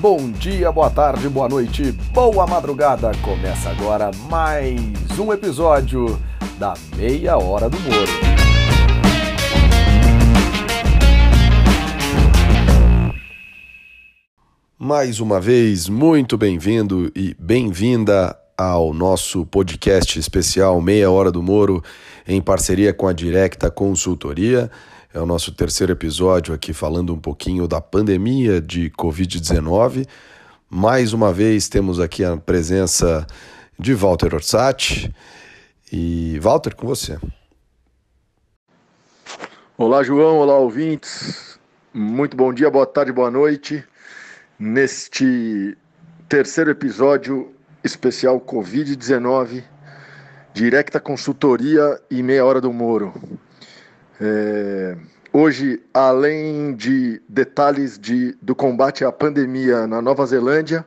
bom dia, boa tarde, boa noite, boa madrugada. Começa agora mais um episódio da Meia Hora do Moro. Mais uma vez, muito bem-vindo e bem-vinda ao nosso podcast especial Meia Hora do Moro, em parceria com a Directa Consultoria. É o nosso terceiro episódio aqui falando um pouquinho da pandemia de Covid-19. Mais uma vez temos aqui a presença de Walter Orsatti. E Walter, com você. Olá, João. Olá, ouvintes. Muito bom dia, boa tarde, boa noite. Neste terceiro episódio especial Covid-19, Directa Consultoria e Meia Hora do Moro. É, hoje, além de detalhes de, do combate à pandemia na Nova Zelândia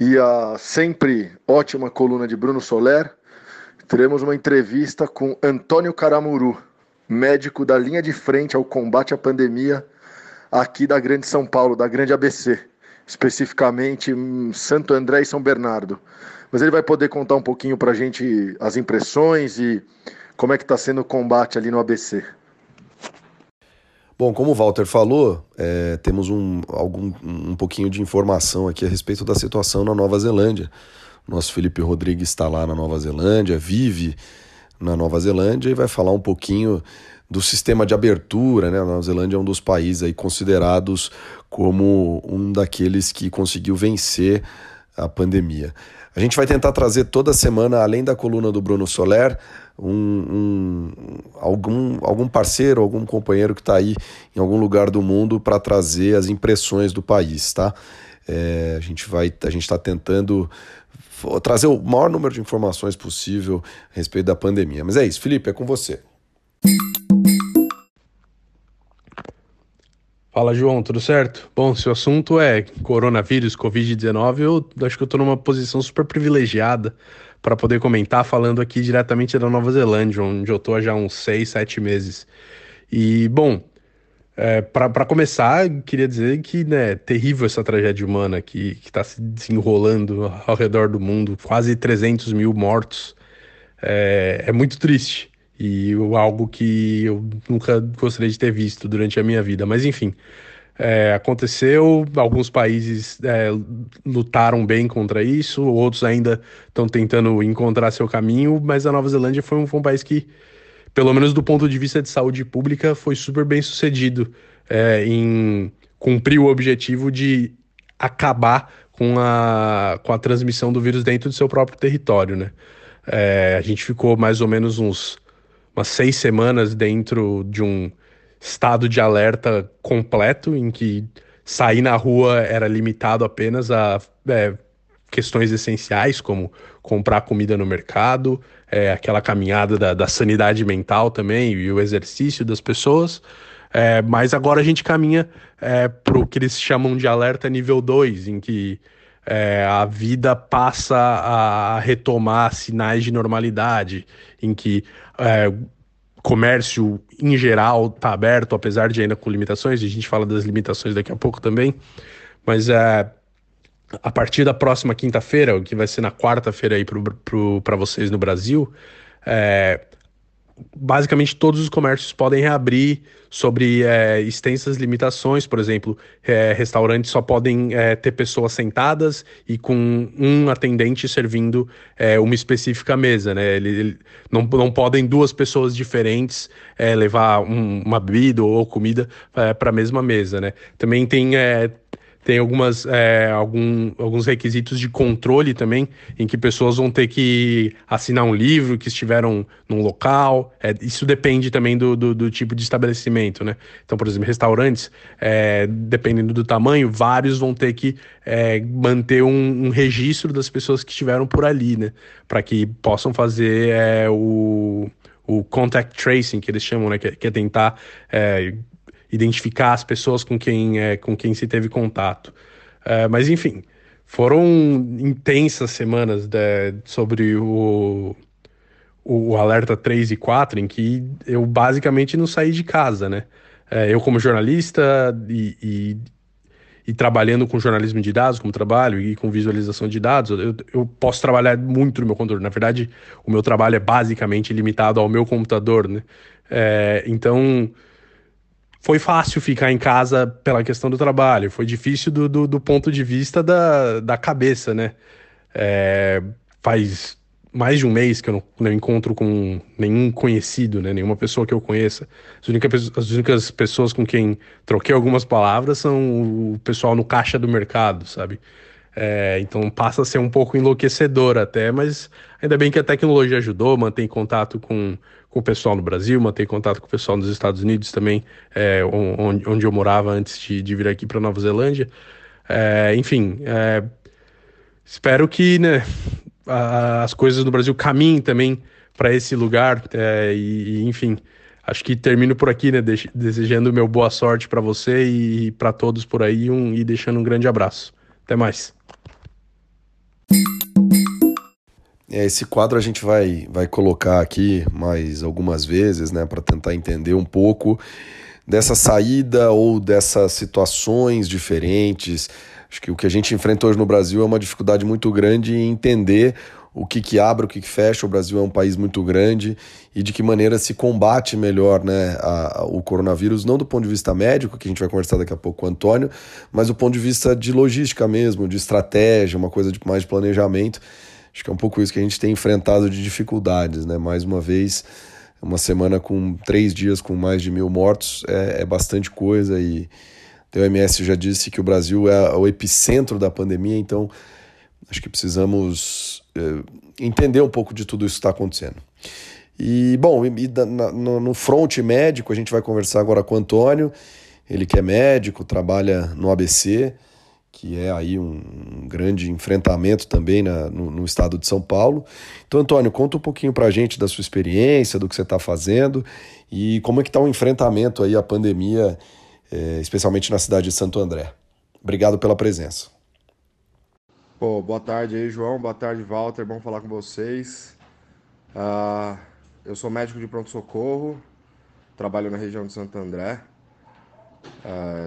e a sempre ótima coluna de Bruno Soler, teremos uma entrevista com Antônio Caramuru, médico da linha de frente ao combate à pandemia aqui da Grande São Paulo, da Grande ABC, especificamente Santo André e São Bernardo. Mas ele vai poder contar um pouquinho para a gente as impressões e como é que está sendo o combate ali no ABC. Bom, como o Walter falou, é, temos um, algum, um pouquinho de informação aqui a respeito da situação na Nova Zelândia. Nosso Felipe Rodrigues está lá na Nova Zelândia, vive na Nova Zelândia e vai falar um pouquinho do sistema de abertura. Né? A Nova Zelândia é um dos países aí considerados como um daqueles que conseguiu vencer a pandemia. A gente vai tentar trazer toda semana, além da coluna do Bruno Soler, um, um, algum, algum parceiro, algum companheiro que está aí em algum lugar do mundo para trazer as impressões do país, tá? É, a gente vai, a gente está tentando trazer o maior número de informações possível a respeito da pandemia. Mas é isso, Felipe, é com você. Fala, João, tudo certo? Bom, se o assunto é coronavírus, Covid-19, eu acho que eu estou numa posição super privilegiada para poder comentar, falando aqui diretamente da Nova Zelândia, onde eu estou há já uns seis, sete meses. E, bom, é, para começar, queria dizer que né, terrível essa tragédia humana que está se desenrolando ao redor do mundo, quase 300 mil mortos. É, é muito triste e algo que eu nunca gostaria de ter visto durante a minha vida. Mas enfim, é, aconteceu, alguns países é, lutaram bem contra isso, outros ainda estão tentando encontrar seu caminho, mas a Nova Zelândia foi um, foi um, país que, pelo menos do ponto de vista de saúde pública, foi super bem sucedido é, em cumprir o objetivo de acabar com a, com a transmissão do vírus dentro do seu próprio território, né? É, a gente ficou mais ou menos uns umas seis semanas dentro de um estado de alerta completo, em que sair na rua era limitado apenas a é, questões essenciais, como comprar comida no mercado, é, aquela caminhada da, da, sanidade mental também e o exercício das pessoas. É, mas agora a gente caminha é, para o que eles chamam de alerta nível 2, em que é, a vida passa a retomar sinais de normalidade, em que é, comércio em geral está aberto, apesar de ainda com limitações, a gente fala das limitações daqui a pouco também, mas é, a partir da próxima quinta-feira, que vai ser na quarta-feira aí para vocês no Brasil, é, basicamente todos os comércios podem reabrir sobre é, extensas limitações, por exemplo, é, restaurantes só podem é, ter pessoas sentadas e com um atendente servindo é, uma específica mesa, né? Ele, ele, não, não podem duas pessoas diferentes é, levar um, uma bebida ou comida é, para a mesma mesa, né? Também tem tem algumas, é, algum, alguns requisitos de controle também, em que pessoas vão ter que assinar um livro que estiveram num local. É, isso depende também do, do, do, tipo de estabelecimento, né? Então, por exemplo, restaurantes, é, dependendo do tamanho, vários vão ter que é, manter um, um, registro das pessoas que estiveram por ali, né? Para que possam fazer é, o o contact tracing, que eles chamam, né, que, é, tentar é, identificar as pessoas com quem, é, com quem se teve contato. É, mas, enfim, foram intensas semanas de, sobre o, o alerta 3 e 4, em que eu basicamente não saí de casa, né? É, eu, como jornalista, e, e, e trabalhando com jornalismo de dados, como trabalho, e com visualização de dados, eu, eu posso trabalhar muito no meu computador. Na verdade, o meu trabalho é basicamente limitado ao meu computador, né? É, então, foi fácil ficar em casa pela questão do trabalho, foi difícil do, do, do ponto de vista da, da cabeça, né? É, faz mais de um mês que eu não, não, encontro com nenhum conhecido, né? Nenhuma pessoa que eu conheça. As únicas, as únicas pessoas com quem troquei algumas palavras são o pessoal no caixa do mercado, sabe? É, então passa a ser um pouco enlouquecedor até, mas ainda bem que a tecnologia ajudou, mantém contato com, com o pessoal no Brasil, mantém contato com o pessoal nos Estados Unidos também, é, onde, onde eu morava antes de, de vir aqui para Nova Zelândia. É, enfim, é, espero que né, as coisas no Brasil caminhem também para esse lugar. E, e, enfim, acho que termino por aqui, né? Desejando meu boa sorte para você e para todos por aí um, e deixando um grande abraço. Até mais. Esse quadro a gente vai, vai colocar aqui mais algumas vezes, né, para tentar entender um pouco dessa saída ou dessas situações diferentes Acho que o que a gente enfrenta hoje no Brasil é uma dificuldade muito grande em entender o que, que abre, o que, que fecha. O Brasil é um país muito grande e de que maneira se combate melhor né, a, a, o coronavírus, não do ponto de vista médico, que a gente vai conversar daqui a pouco com o Antônio, mas do ponto de vista de logística mesmo, de estratégia, uma coisa de mais de planejamento. Acho que é um pouco isso que a gente tem enfrentado de dificuldades. Né? Mais uma vez, uma semana com três dias com mais de mil mortos é, é bastante coisa e a OMS já disse que o Brasil é o epicentro da pandemia, então acho que precisamos é, entender um pouco de tudo isso que está acontecendo. E, bom, e, na, no, front médico, a gente vai conversar agora com o Antônio, ele que é médico, trabalha no ABC, que é aí um, grande enfrentamento também na, no, no, estado de São Paulo. Então, Antônio, conta um pouquinho para a gente da sua experiência, do que você está fazendo e como é que está o enfrentamento aí à pandemia é, especialmente na cidade de Santo André. Obrigado pela presença. Pô, boa tarde aí, João. Boa tarde, Walter. Bom falar com vocês. Uh, eu sou médico de pronto-socorro, trabalho na região de Santo André.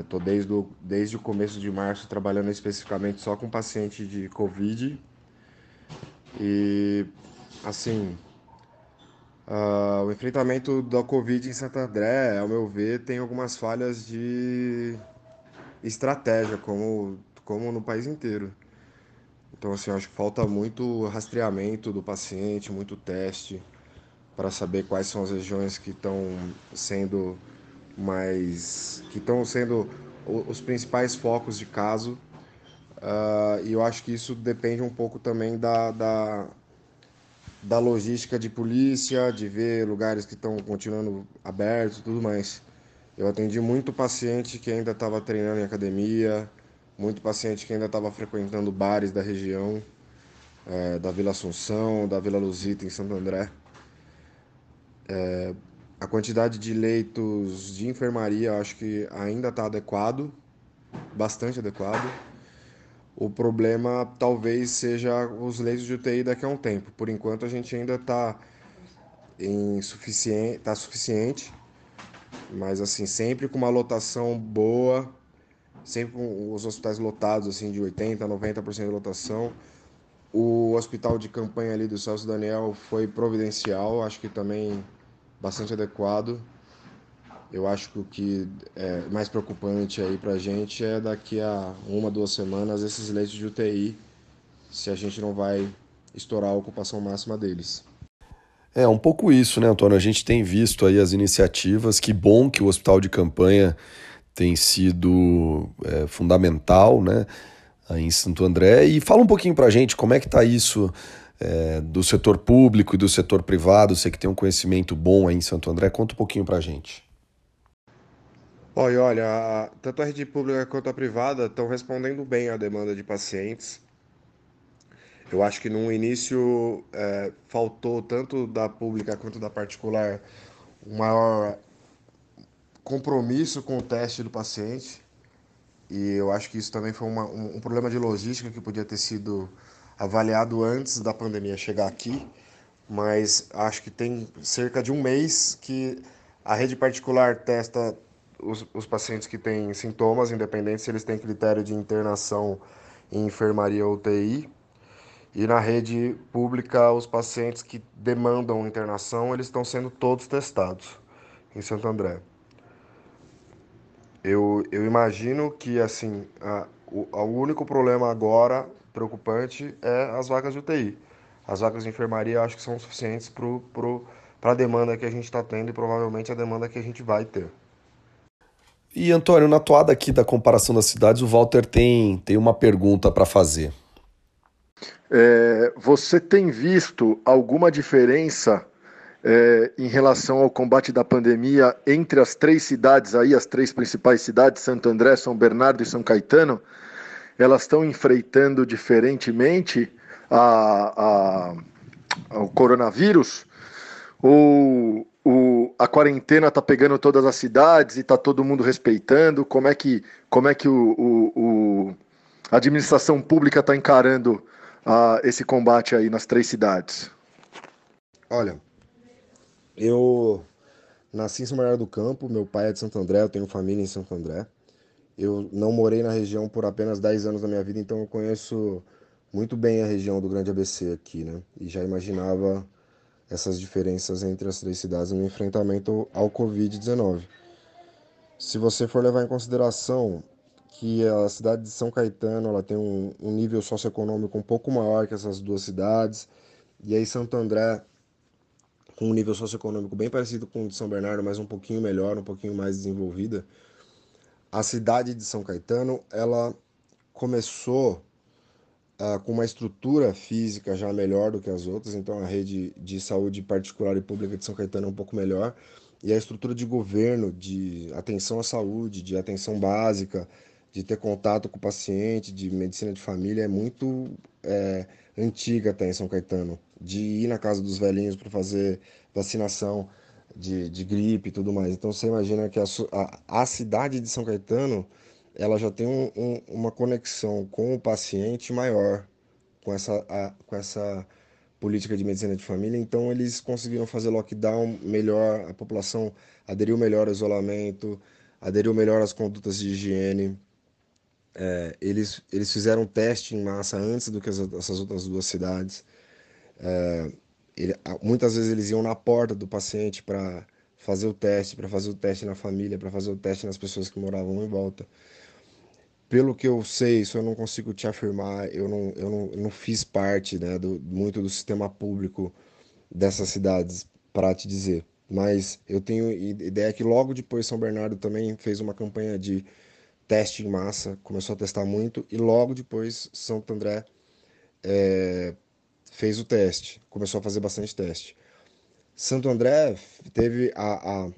Estou uh, desde, o, desde o começo de março trabalhando especificamente só com paciente de Covid. E, assim, Uh, o enfrentamento da Covid em Santo André, ao meu ver, tem algumas falhas de estratégia, como, como no país inteiro. Então, assim, acho que falta muito rastreamento do paciente, muito teste para saber quais são as regiões que estão sendo mais. que estão sendo os principais focos de caso. Uh, e eu acho que isso depende um pouco também da, da da logística de polícia, de ver lugares que estão continuando abertos e tudo mais. Eu atendi muito paciente que ainda estava treinando em academia, muito paciente que ainda estava frequentando bares da região, é, da Vila Assunção, da Vila Luzita, em Santo André. É, a quantidade de leitos de enfermaria acho que ainda está adequado, bastante adequado. O problema talvez seja os leitos de UTI daqui a um tempo. Por enquanto a gente ainda está insuficiente, tá suficiente, mas assim sempre com uma lotação boa, sempre com os hospitais lotados assim de 80, 90% de lotação. O hospital de campanha ali do Celso Daniel foi providencial, acho que também bastante adequado. Eu acho que o que é mais preocupante aí para a gente é daqui a uma, duas semanas esses leitos de UTI, se a gente não vai estourar a ocupação máxima deles. É um pouco isso, né, Antônio? A gente tem visto aí as iniciativas. Que bom que o hospital de campanha tem sido é, fundamental, né, aí em Santo André. E fala um pouquinho para a gente como é que está isso é, do setor público e do setor privado. Você que tem um conhecimento bom aí em Santo André, conta um pouquinho para a gente. Olha, olha, tanto a rede pública quanto a privada estão respondendo bem à demanda de pacientes. Eu acho que no início é, faltou tanto da pública quanto da particular um maior compromisso com o teste do paciente. E eu acho que isso também foi uma, um, um problema de logística que podia ter sido avaliado antes da pandemia chegar aqui. Mas acho que tem cerca de um mês que a rede particular testa os, os pacientes que têm sintomas, independente se eles têm critério de internação em enfermaria ou UTI. E na rede pública, os pacientes que demandam internação, eles estão sendo todos testados em Santo André. Eu, eu imagino que assim a, o, o único problema agora preocupante é as vagas de UTI. As vagas de enfermaria acho que são suficientes para a demanda que a gente está tendo e provavelmente a demanda que a gente vai ter. E Antônio, na toada aqui da comparação das cidades, o Walter tem, tem uma pergunta para fazer. É, você tem visto alguma diferença é, em relação ao combate da pandemia entre as três cidades aí, as três principais cidades, Santo André, São Bernardo e São Caetano? Elas estão enfrentando diferentemente a, a, o coronavírus? Ou o, a quarentena está pegando todas as cidades e está todo mundo respeitando? Como é que, como é que o, o, o a administração pública está encarando esse combate aí nas três cidades? Olha, eu nasci em São Bernardo do Campo, meu pai é de Santo André, eu tenho família em Santo André. Eu não morei na região por apenas 10 anos da minha vida, então eu conheço muito bem a região do Grande ABC aqui, né? E já imaginava essas diferenças entre as três cidades no enfrentamento ao Covid-19. Se você for levar em consideração que a cidade de São Caetano ela tem um, um nível socioeconômico um pouco maior que essas duas cidades, e aí Santo André com um nível socioeconômico bem parecido com o de São Bernardo, mas um pouquinho melhor, um pouquinho mais desenvolvida. A cidade de São Caetano, ela começou uh, com uma estrutura física já melhor do que as outras, então a rede de saúde particular e pública de São Caetano é um pouco melhor, e a estrutura de governo, de atenção à saúde, de atenção básica, de ter contato com o paciente, de medicina de família, é muito é, antiga até em São Caetano, de ir na casa dos velhinhos para fazer vacinação de, de gripe e tudo mais. Então você imagina que a, a, a cidade de São Caetano ela já tem um, um, uma conexão com o paciente maior com essa, a, com essa política de medicina de família. Então, eles conseguiram fazer lockdown melhor, a população aderiu melhor ao isolamento, aderiu melhor às condutas de higiene. É, eles, eles fizeram teste em massa antes do que as, essas outras duas cidades. É, ele, muitas vezes eles iam na porta do paciente para fazer o teste, para fazer o teste na família, para fazer o teste nas pessoas que moravam em volta pelo que eu sei, isso eu não consigo te afirmar, eu não, eu não, eu não fiz parte né, do, muito do sistema público dessas cidades para te dizer. Mas eu tenho ideia que logo depois São Bernardo também fez uma campanha de teste em massa, começou a testar muito, e logo depois Santo André é, fez o teste, começou a fazer bastante teste. Santo André teve a, a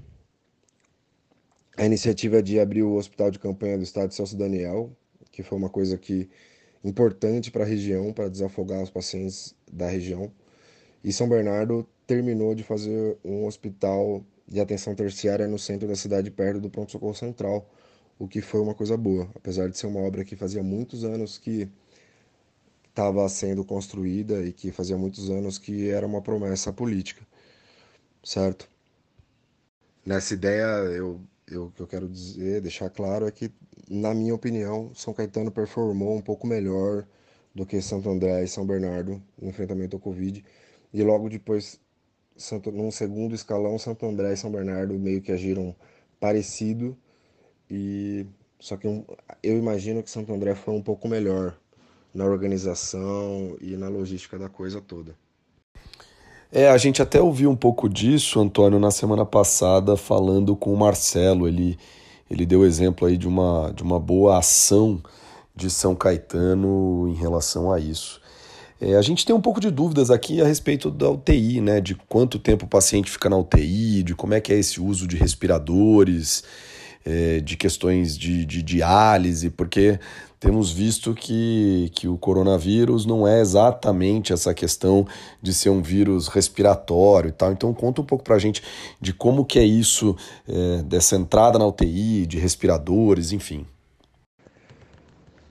a iniciativa de abrir o hospital de campanha do estado de Celso Daniel, que foi uma coisa que importante para a região, para desafogar os pacientes da região. E São Bernardo terminou de fazer um hospital de atenção terciária no centro da cidade, perto do pronto-socorro central, o que foi uma coisa boa, apesar de ser uma obra que fazia muitos anos que estava sendo construída e que fazia muitos anos que era uma promessa política, certo? Nessa ideia, eu eu, que eu quero dizer, deixar claro é que, na minha opinião, São Caetano performou um pouco melhor do que Santo André e São Bernardo no enfrentamento ao Covid. E logo depois, Santo, num segundo escalão, Santo André e São Bernardo meio que agiram parecido. E só que eu imagino que Santo André foi um pouco melhor na organização e na logística da coisa toda. É, a gente até ouviu um pouco disso, Antônio, na semana passada, falando com o Marcelo. Ele, ele deu exemplo aí de uma, de uma boa ação de São Caetano em relação a isso. É, a gente tem um pouco de dúvidas aqui a respeito da UTI, né? De quanto tempo o paciente fica na UTI, de como é que é esse uso de respiradores, é, de questões de, de diálise, porque temos visto que, que o coronavírus não é exatamente essa questão de ser um vírus respiratório e tal. Então conta um pouco para a gente de como que é isso, é, dessa entrada na UTI, de respiradores, enfim.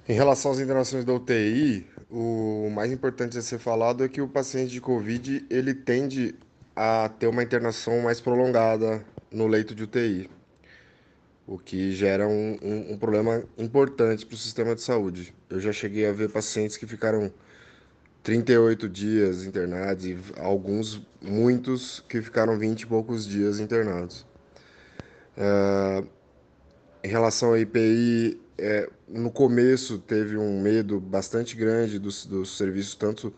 Em relação às internações da UTI, o mais importante a ser falado é que o paciente de Covid ele tende a ter uma internação mais prolongada no leito de UTI. O que gera um, um, um problema importante para o sistema de saúde. Eu já cheguei a ver pacientes que ficaram 38 dias internados e alguns, muitos, que ficaram 20 e poucos dias internados. Uh, em relação ao IPI, é, no começo teve um medo bastante grande dos, dos serviços, tanto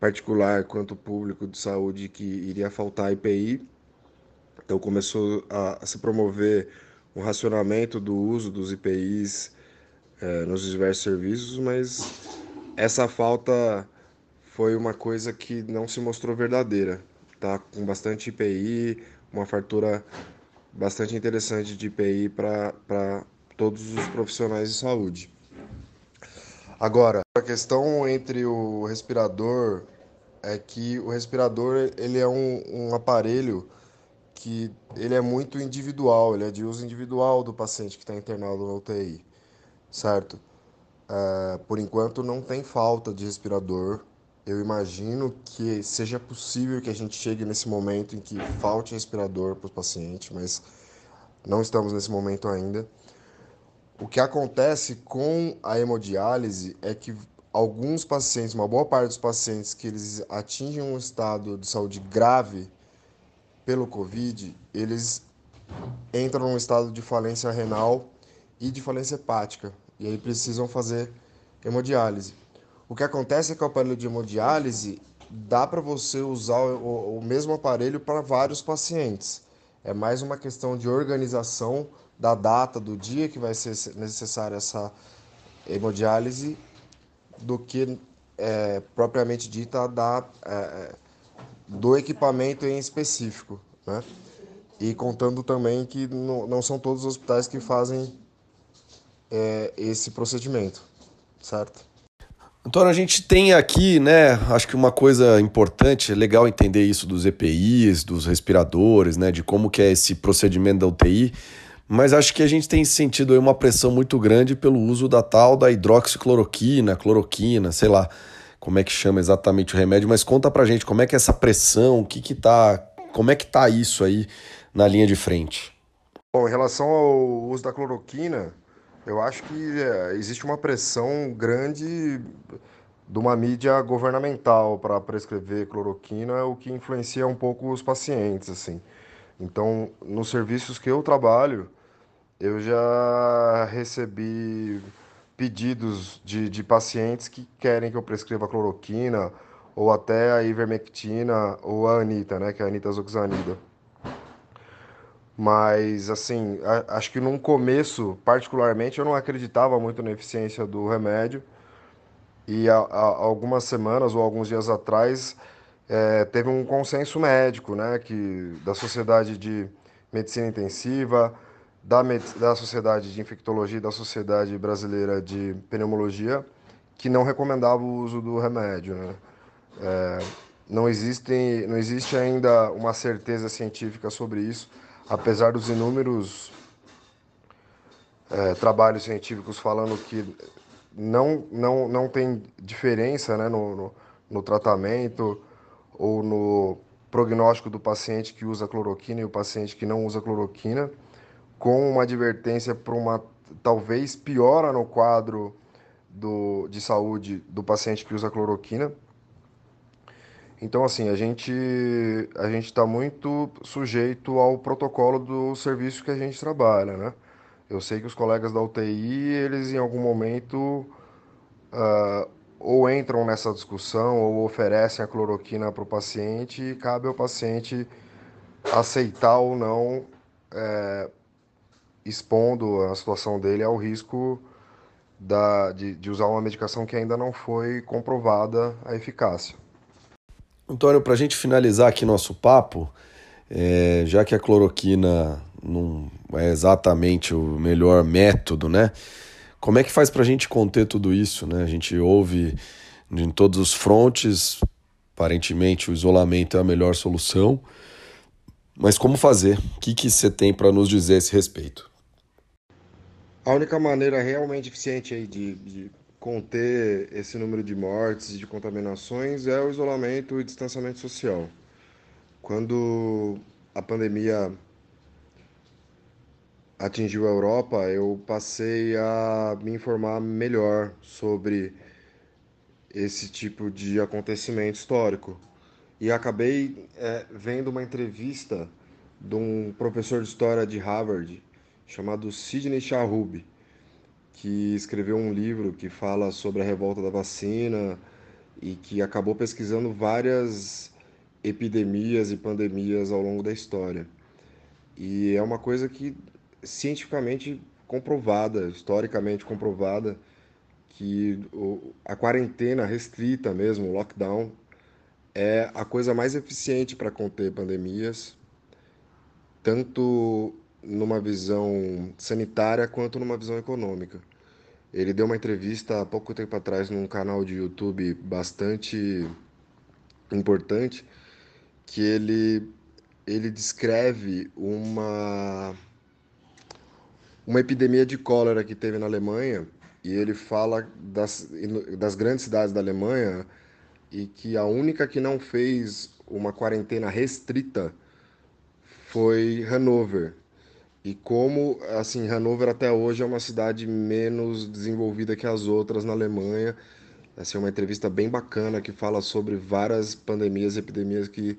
particular quanto público de saúde, que iria faltar IPI. Então começou a, a se promover um racionamento do uso dos IPIs é, nos diversos serviços, mas essa falta foi uma coisa que não se mostrou verdadeira. Tá com bastante IPI, uma fartura bastante interessante de IPI para todos os profissionais de saúde. Agora, a questão entre o respirador é que o respirador ele é um, um aparelho que ele é muito individual, ele é de uso individual do paciente que está internado na UTI, certo? É, por enquanto não tem falta de respirador eu imagino que seja possível que a gente chegue nesse momento em que falte respirador para os pacientes, mas não estamos nesse momento ainda. O que acontece com a hemodiálise é que alguns pacientes, uma boa parte dos pacientes que eles atingem um estado de saúde grave pelo COVID, eles entram num estado de falência renal e de falência hepática, e aí precisam fazer hemodiálise. O que acontece é que o aparelho de hemodiálise dá para você usar o, o mesmo aparelho para vários pacientes. É mais uma questão de organização da data, do dia que vai ser necessária essa hemodiálise, do que é, propriamente dita da, é, é, do equipamento em específico. Né? E contando também que não, são todos os hospitais que fazem é, esse procedimento, certo? Antônio, a gente tem aqui, né, acho que uma coisa importante, é legal entender isso dos EPIs, dos respiradores, né, de como que é esse procedimento da UTI, mas acho que a gente tem sentido aí uma pressão muito grande pelo uso da tal da hidroxicloroquina, cloroquina, sei lá como é que chama exatamente o remédio, mas conta pra gente como é que é essa pressão, o que que tá, como é que tá isso aí na linha de frente. Bom, em relação ao uso da cloroquina, eu acho que é, existe uma pressão grande de uma mídia governamental para prescrever cloroquina, o que influencia um pouco os pacientes, assim. Então, nos serviços que eu trabalho, eu já recebi pedidos de, de pacientes que querem que eu prescreva cloroquina ou até a ivermectina ou a anita, né, que é a anitazoxanida. Mas, assim, acho que num começo, particularmente, eu não acreditava muito na eficiência do remédio. E há algumas semanas ou alguns dias atrás, é, teve um consenso médico, né, que, da Sociedade de Medicina Intensiva, da, da Sociedade de Infectologia e da Sociedade Brasileira de Pneumologia, que não recomendava o uso do remédio. Né? É, não, existe, não existe ainda uma certeza científica sobre isso apesar dos inúmeros é, trabalhos científicos falando que não, não, não tem diferença né, no, no, no tratamento ou no prognóstico do paciente que usa cloroquina e o paciente que não usa cloroquina, com uma advertência para uma talvez piora no quadro do, de saúde do paciente que usa cloroquina. Então, assim, a gente a gente está muito sujeito ao protocolo do serviço que a gente trabalha, né? Eu sei que os colegas da UTI, eles em algum momento uh, ou entram nessa discussão ou oferecem a cloroquina para o paciente e cabe ao paciente aceitar ou não, é, expondo a situação dele ao risco da, de, de usar uma medicação que ainda não foi comprovada a eficácia. Antônio, para a gente finalizar aqui nosso papo, é, já que a cloroquina não é exatamente o melhor método, né? Como é que faz para a gente conter tudo isso, né? A gente ouve em todos os frontes, aparentemente o isolamento é a melhor solução, mas como fazer? O que, que você tem para nos dizer a esse respeito? A única maneira realmente eficiente aí de, de conter esse número de mortes e de contaminações é o isolamento e distanciamento social. Quando a pandemia atingiu a Europa, eu passei a me informar melhor sobre esse tipo de acontecimento histórico. E acabei é, vendo uma entrevista de um professor de história de Harvard chamado Sidney Charhub, que escreveu um livro que fala sobre a revolta da vacina e que acabou pesquisando várias epidemias e pandemias ao longo da história. E é uma coisa que cientificamente comprovada, historicamente comprovada, que a quarentena restrita mesmo, o lockdown, é a coisa mais eficiente para conter pandemias, tanto numa visão sanitária quanto numa visão econômica. Ele deu uma entrevista há pouco tempo atrás num canal de YouTube bastante importante que ele ele descreve uma uma epidemia de cólera que teve na Alemanha e ele fala das, das grandes cidades da Alemanha e que a única que não fez uma quarentena restrita foi Hanover. E como, assim, Hanover até hoje é uma cidade menos desenvolvida que as outras na Alemanha. Assim, é uma entrevista bem bacana que fala sobre várias pandemias epidemias que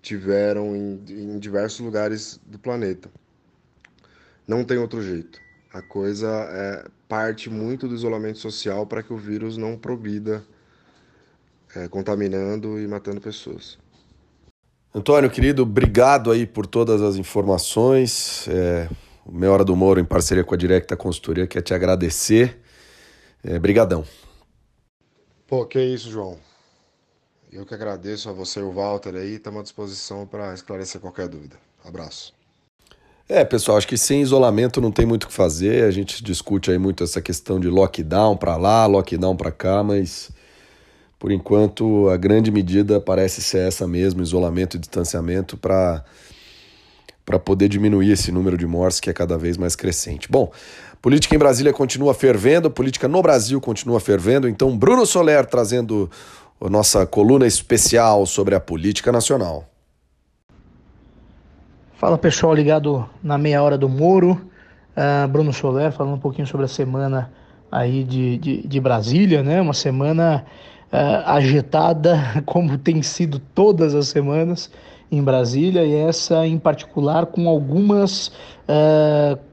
tiveram em, em diversos lugares do planeta. Não tem outro jeito. A coisa é parte muito do isolamento social para que o vírus não progrida é, contaminando e matando pessoas. Antônio, querido, obrigado aí por todas as informações. É, o Meia Hora do Moro, em parceria com a Directa Consultoria, quer te agradecer. É, brigadão. Pô, que isso, João. Eu que agradeço a você e o Walter aí. Estamos à disposição para esclarecer qualquer dúvida. Abraço. É, pessoal, acho que sem isolamento não tem muito o que fazer. A gente discute aí muito essa questão de lockdown para lá, lockdown para cá, mas por enquanto, a grande medida parece ser essa mesmo, isolamento e distanciamento para para poder diminuir esse número de mortes que é cada vez mais crescente. Bom, política em Brasília continua fervendo, política no Brasil continua fervendo, então Bruno Soler trazendo a nossa coluna especial sobre a política nacional. Fala pessoal ligado na meia hora do Moro, uh, Bruno Soler falando um pouquinho sobre a semana aí de, de, de Brasília, né? Uma semana uh, agitada, como tem sido todas as semanas em Brasília, e essa em particular com algumas. Uh,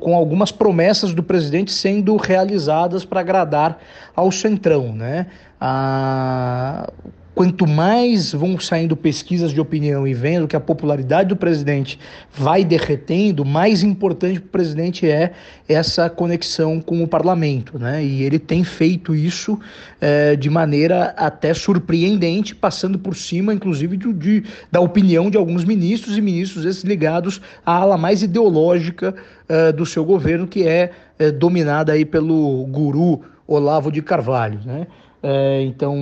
com algumas promessas do presidente sendo realizadas para agradar ao centrão, né? Ah, quanto mais vão saindo pesquisas de opinião e vendo que a popularidade do presidente vai derretendo, mais importante para o presidente é essa conexão com o parlamento. Né? E ele tem feito isso é, de maneira até surpreendente, passando por cima, inclusive, de, de, da opinião de alguns ministros e ministros esses ligados à ala mais ideológica é, do seu governo, que é, é dominada aí pelo guru Olavo de Carvalho. Né? É, então,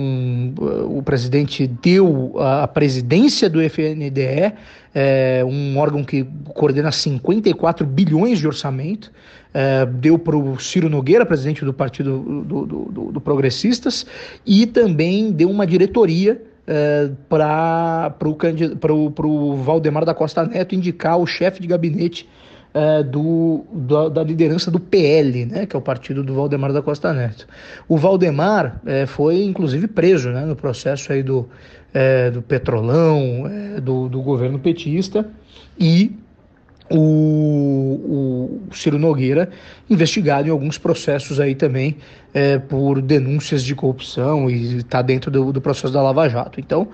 o presidente deu a presidência do FNDE, é, um órgão que coordena 54 bilhões de orçamento, é, deu para o Ciro Nogueira, presidente do Partido do, do, do, do Progressistas, e também deu uma diretoria é, para o Valdemar da Costa Neto indicar o chefe de gabinete é, do, do, da liderança do PL, né, que é o partido do Valdemar da Costa Neto. O Valdemar é, foi, inclusive, preso né, no processo aí do, é, do Petrolão, é, do, do governo petista, e o, o Ciro Nogueira investigado em alguns processos aí também é, por denúncias de corrupção e está dentro do, do, processo da Lava Jato. Então,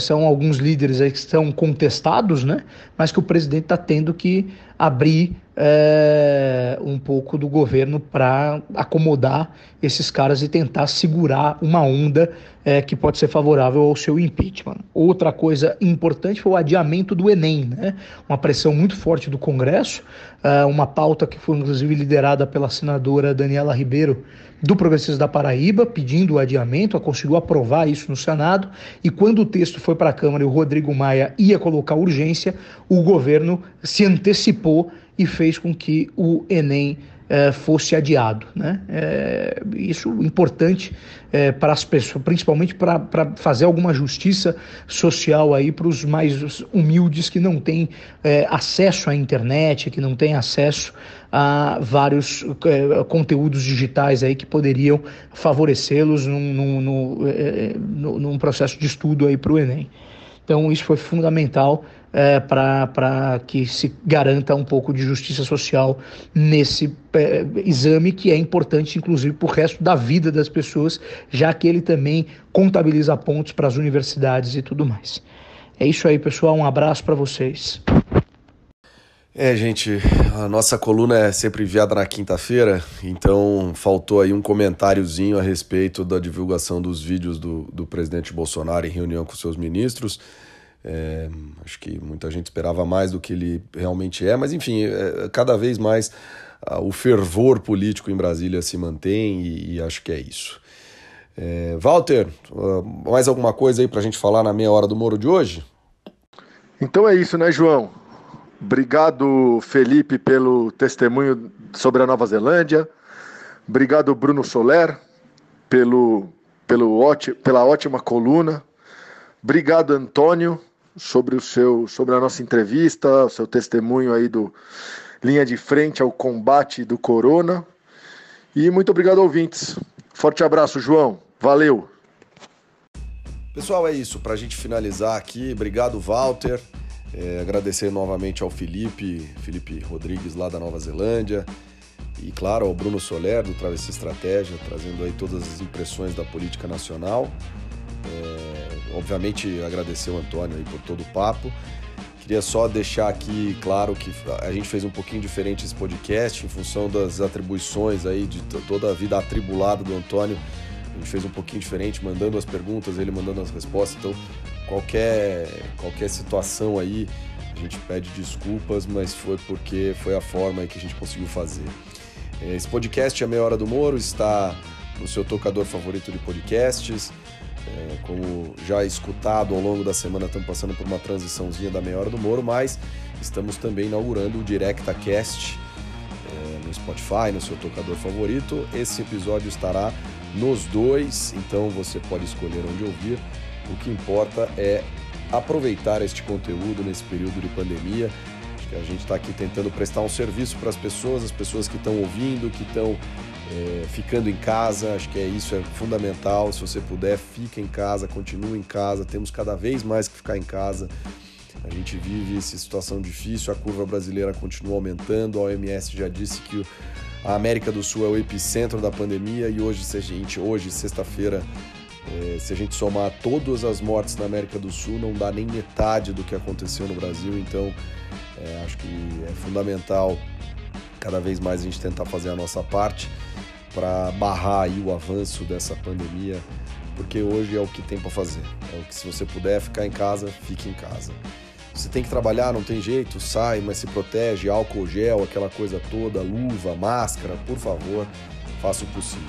são alguns líderes aí que estão contestados, né? Mas que o presidente está tendo que abrir é, um pouco do governo para acomodar esses caras e tentar segurar uma onda é, que pode ser favorável ao seu impeachment. Outra coisa importante foi o adiamento do Enem, né? Uma pressão muito forte do Congresso, é, uma pauta que foi inclusive liderada pela senadora Daniela Ribeiro do Progressistas da Paraíba, pedindo o adiamento, conseguiu aprovar isso no Senado, e quando o texto foi para a Câmara e o Rodrigo Maia ia colocar urgência, o governo se antecipou e fez com que o Enem é, fosse adiado. Né? É, isso importante é, para as pessoas, principalmente para fazer alguma justiça social aí para os mais humildes que não têm é, acesso à internet, que não têm acesso a vários é, conteúdos digitais aí que poderiam favorecê-los num, num, num, num processo de estudo aí para o Enem. Então isso foi fundamental é, para que se garanta um pouco de justiça social nesse é, exame que é importante, inclusive, para o resto da vida das pessoas, já que ele também contabiliza pontos para as universidades e tudo mais. É isso aí, pessoal. Um abraço para vocês. É, gente, a nossa coluna é sempre enviada na quinta-feira, então faltou aí um comentáriozinho a respeito da divulgação dos vídeos do, do presidente Bolsonaro em reunião com seus ministros. É, acho que muita gente esperava mais do que ele realmente é, mas enfim, é, cada vez mais ah, o fervor político em Brasília se mantém e, e acho que é isso. É, Walter, uh, mais alguma coisa aí para a gente falar na meia hora do Moro de hoje? Então é isso, né, João? Obrigado, Felipe, pelo testemunho sobre a Nova Zelândia. Obrigado, Bruno Soler, pelo, pelo, pela ótima coluna. Obrigado, Antônio, sobre o seu, sobre a nossa entrevista, o seu testemunho aí do linha de frente ao combate do corona. E muito obrigado, ouvintes. Forte abraço, João. Valeu. Pessoal, é isso. Para a gente finalizar aqui, obrigado, Walter. É, agradecer novamente ao Felipe, Felipe Rodrigues lá da Nova Zelândia. E claro, ao Bruno Soler do Travessia Estratégia, trazendo aí todas as impressões da política nacional. É, obviamente agradecer o Antônio aí por todo o papo. Queria só deixar aqui claro que a gente fez um pouquinho diferente esse podcast em função das atribuições aí de toda a vida atribulada do Antônio. A gente fez um pouquinho diferente, mandando as perguntas, ele mandando as respostas. Então, qualquer qualquer situação aí, a gente pede desculpas, mas foi porque foi a forma aí que a gente conseguiu fazer. Esse podcast, A Meia Hora do Moro, está no seu tocador favorito de podcasts. É, como já escutado ao longo da semana, estamos passando por uma transiçãozinha da meia hora do Moro, mas estamos também inaugurando o DirectaCast é, no Spotify, no seu tocador favorito. Esse episódio estará nos dois, então você pode escolher onde ouvir. O que importa é aproveitar este conteúdo nesse período de pandemia. Acho que a gente está aqui tentando prestar um serviço para as pessoas, as pessoas que estão ouvindo, que estão é, ficando em casa, acho que é isso, é fundamental. Se você puder, fica em casa, continue em casa. Temos cada vez mais que ficar em casa. A gente vive essa situação difícil, a curva brasileira continua aumentando. A OMS já disse que a América do Sul é o epicentro da pandemia e hoje, se a gente, hoje, sexta-feira, é, se a gente somar todas as mortes na América do Sul, não dá nem metade do que aconteceu no Brasil. Então, é, acho que é fundamental cada vez mais a gente tentar fazer a nossa parte para barrar aí o avanço dessa pandemia, porque hoje é o que tem para fazer. É o que se você puder ficar em casa, fique em casa. Você tem que trabalhar, não tem jeito, sai, mas se protege, álcool gel, aquela coisa toda, luva, máscara, por favor, faça o possível.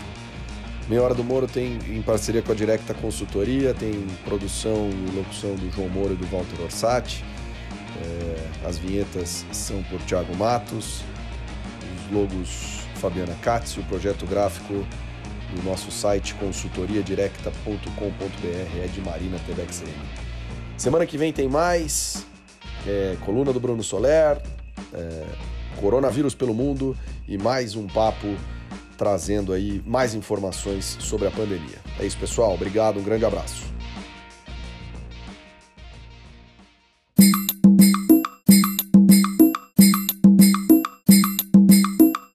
Meia Hora do Moro tem em parceria com a Directa Consultoria, tem produção e locução do João Moro e do Walter Orsatti. É, as vinhetas são por Thiago Matos, os logos Fabiana Katz, o projeto gráfico do nosso site consultoriadirecta.com.br é de Marina TVXM. Semana que vem tem mais, é, coluna do Bruno Soler, é, coronavírus pelo mundo e mais um papo trazendo aí mais informações sobre a pandemia. É isso, pessoal. Obrigado, um grande abraço.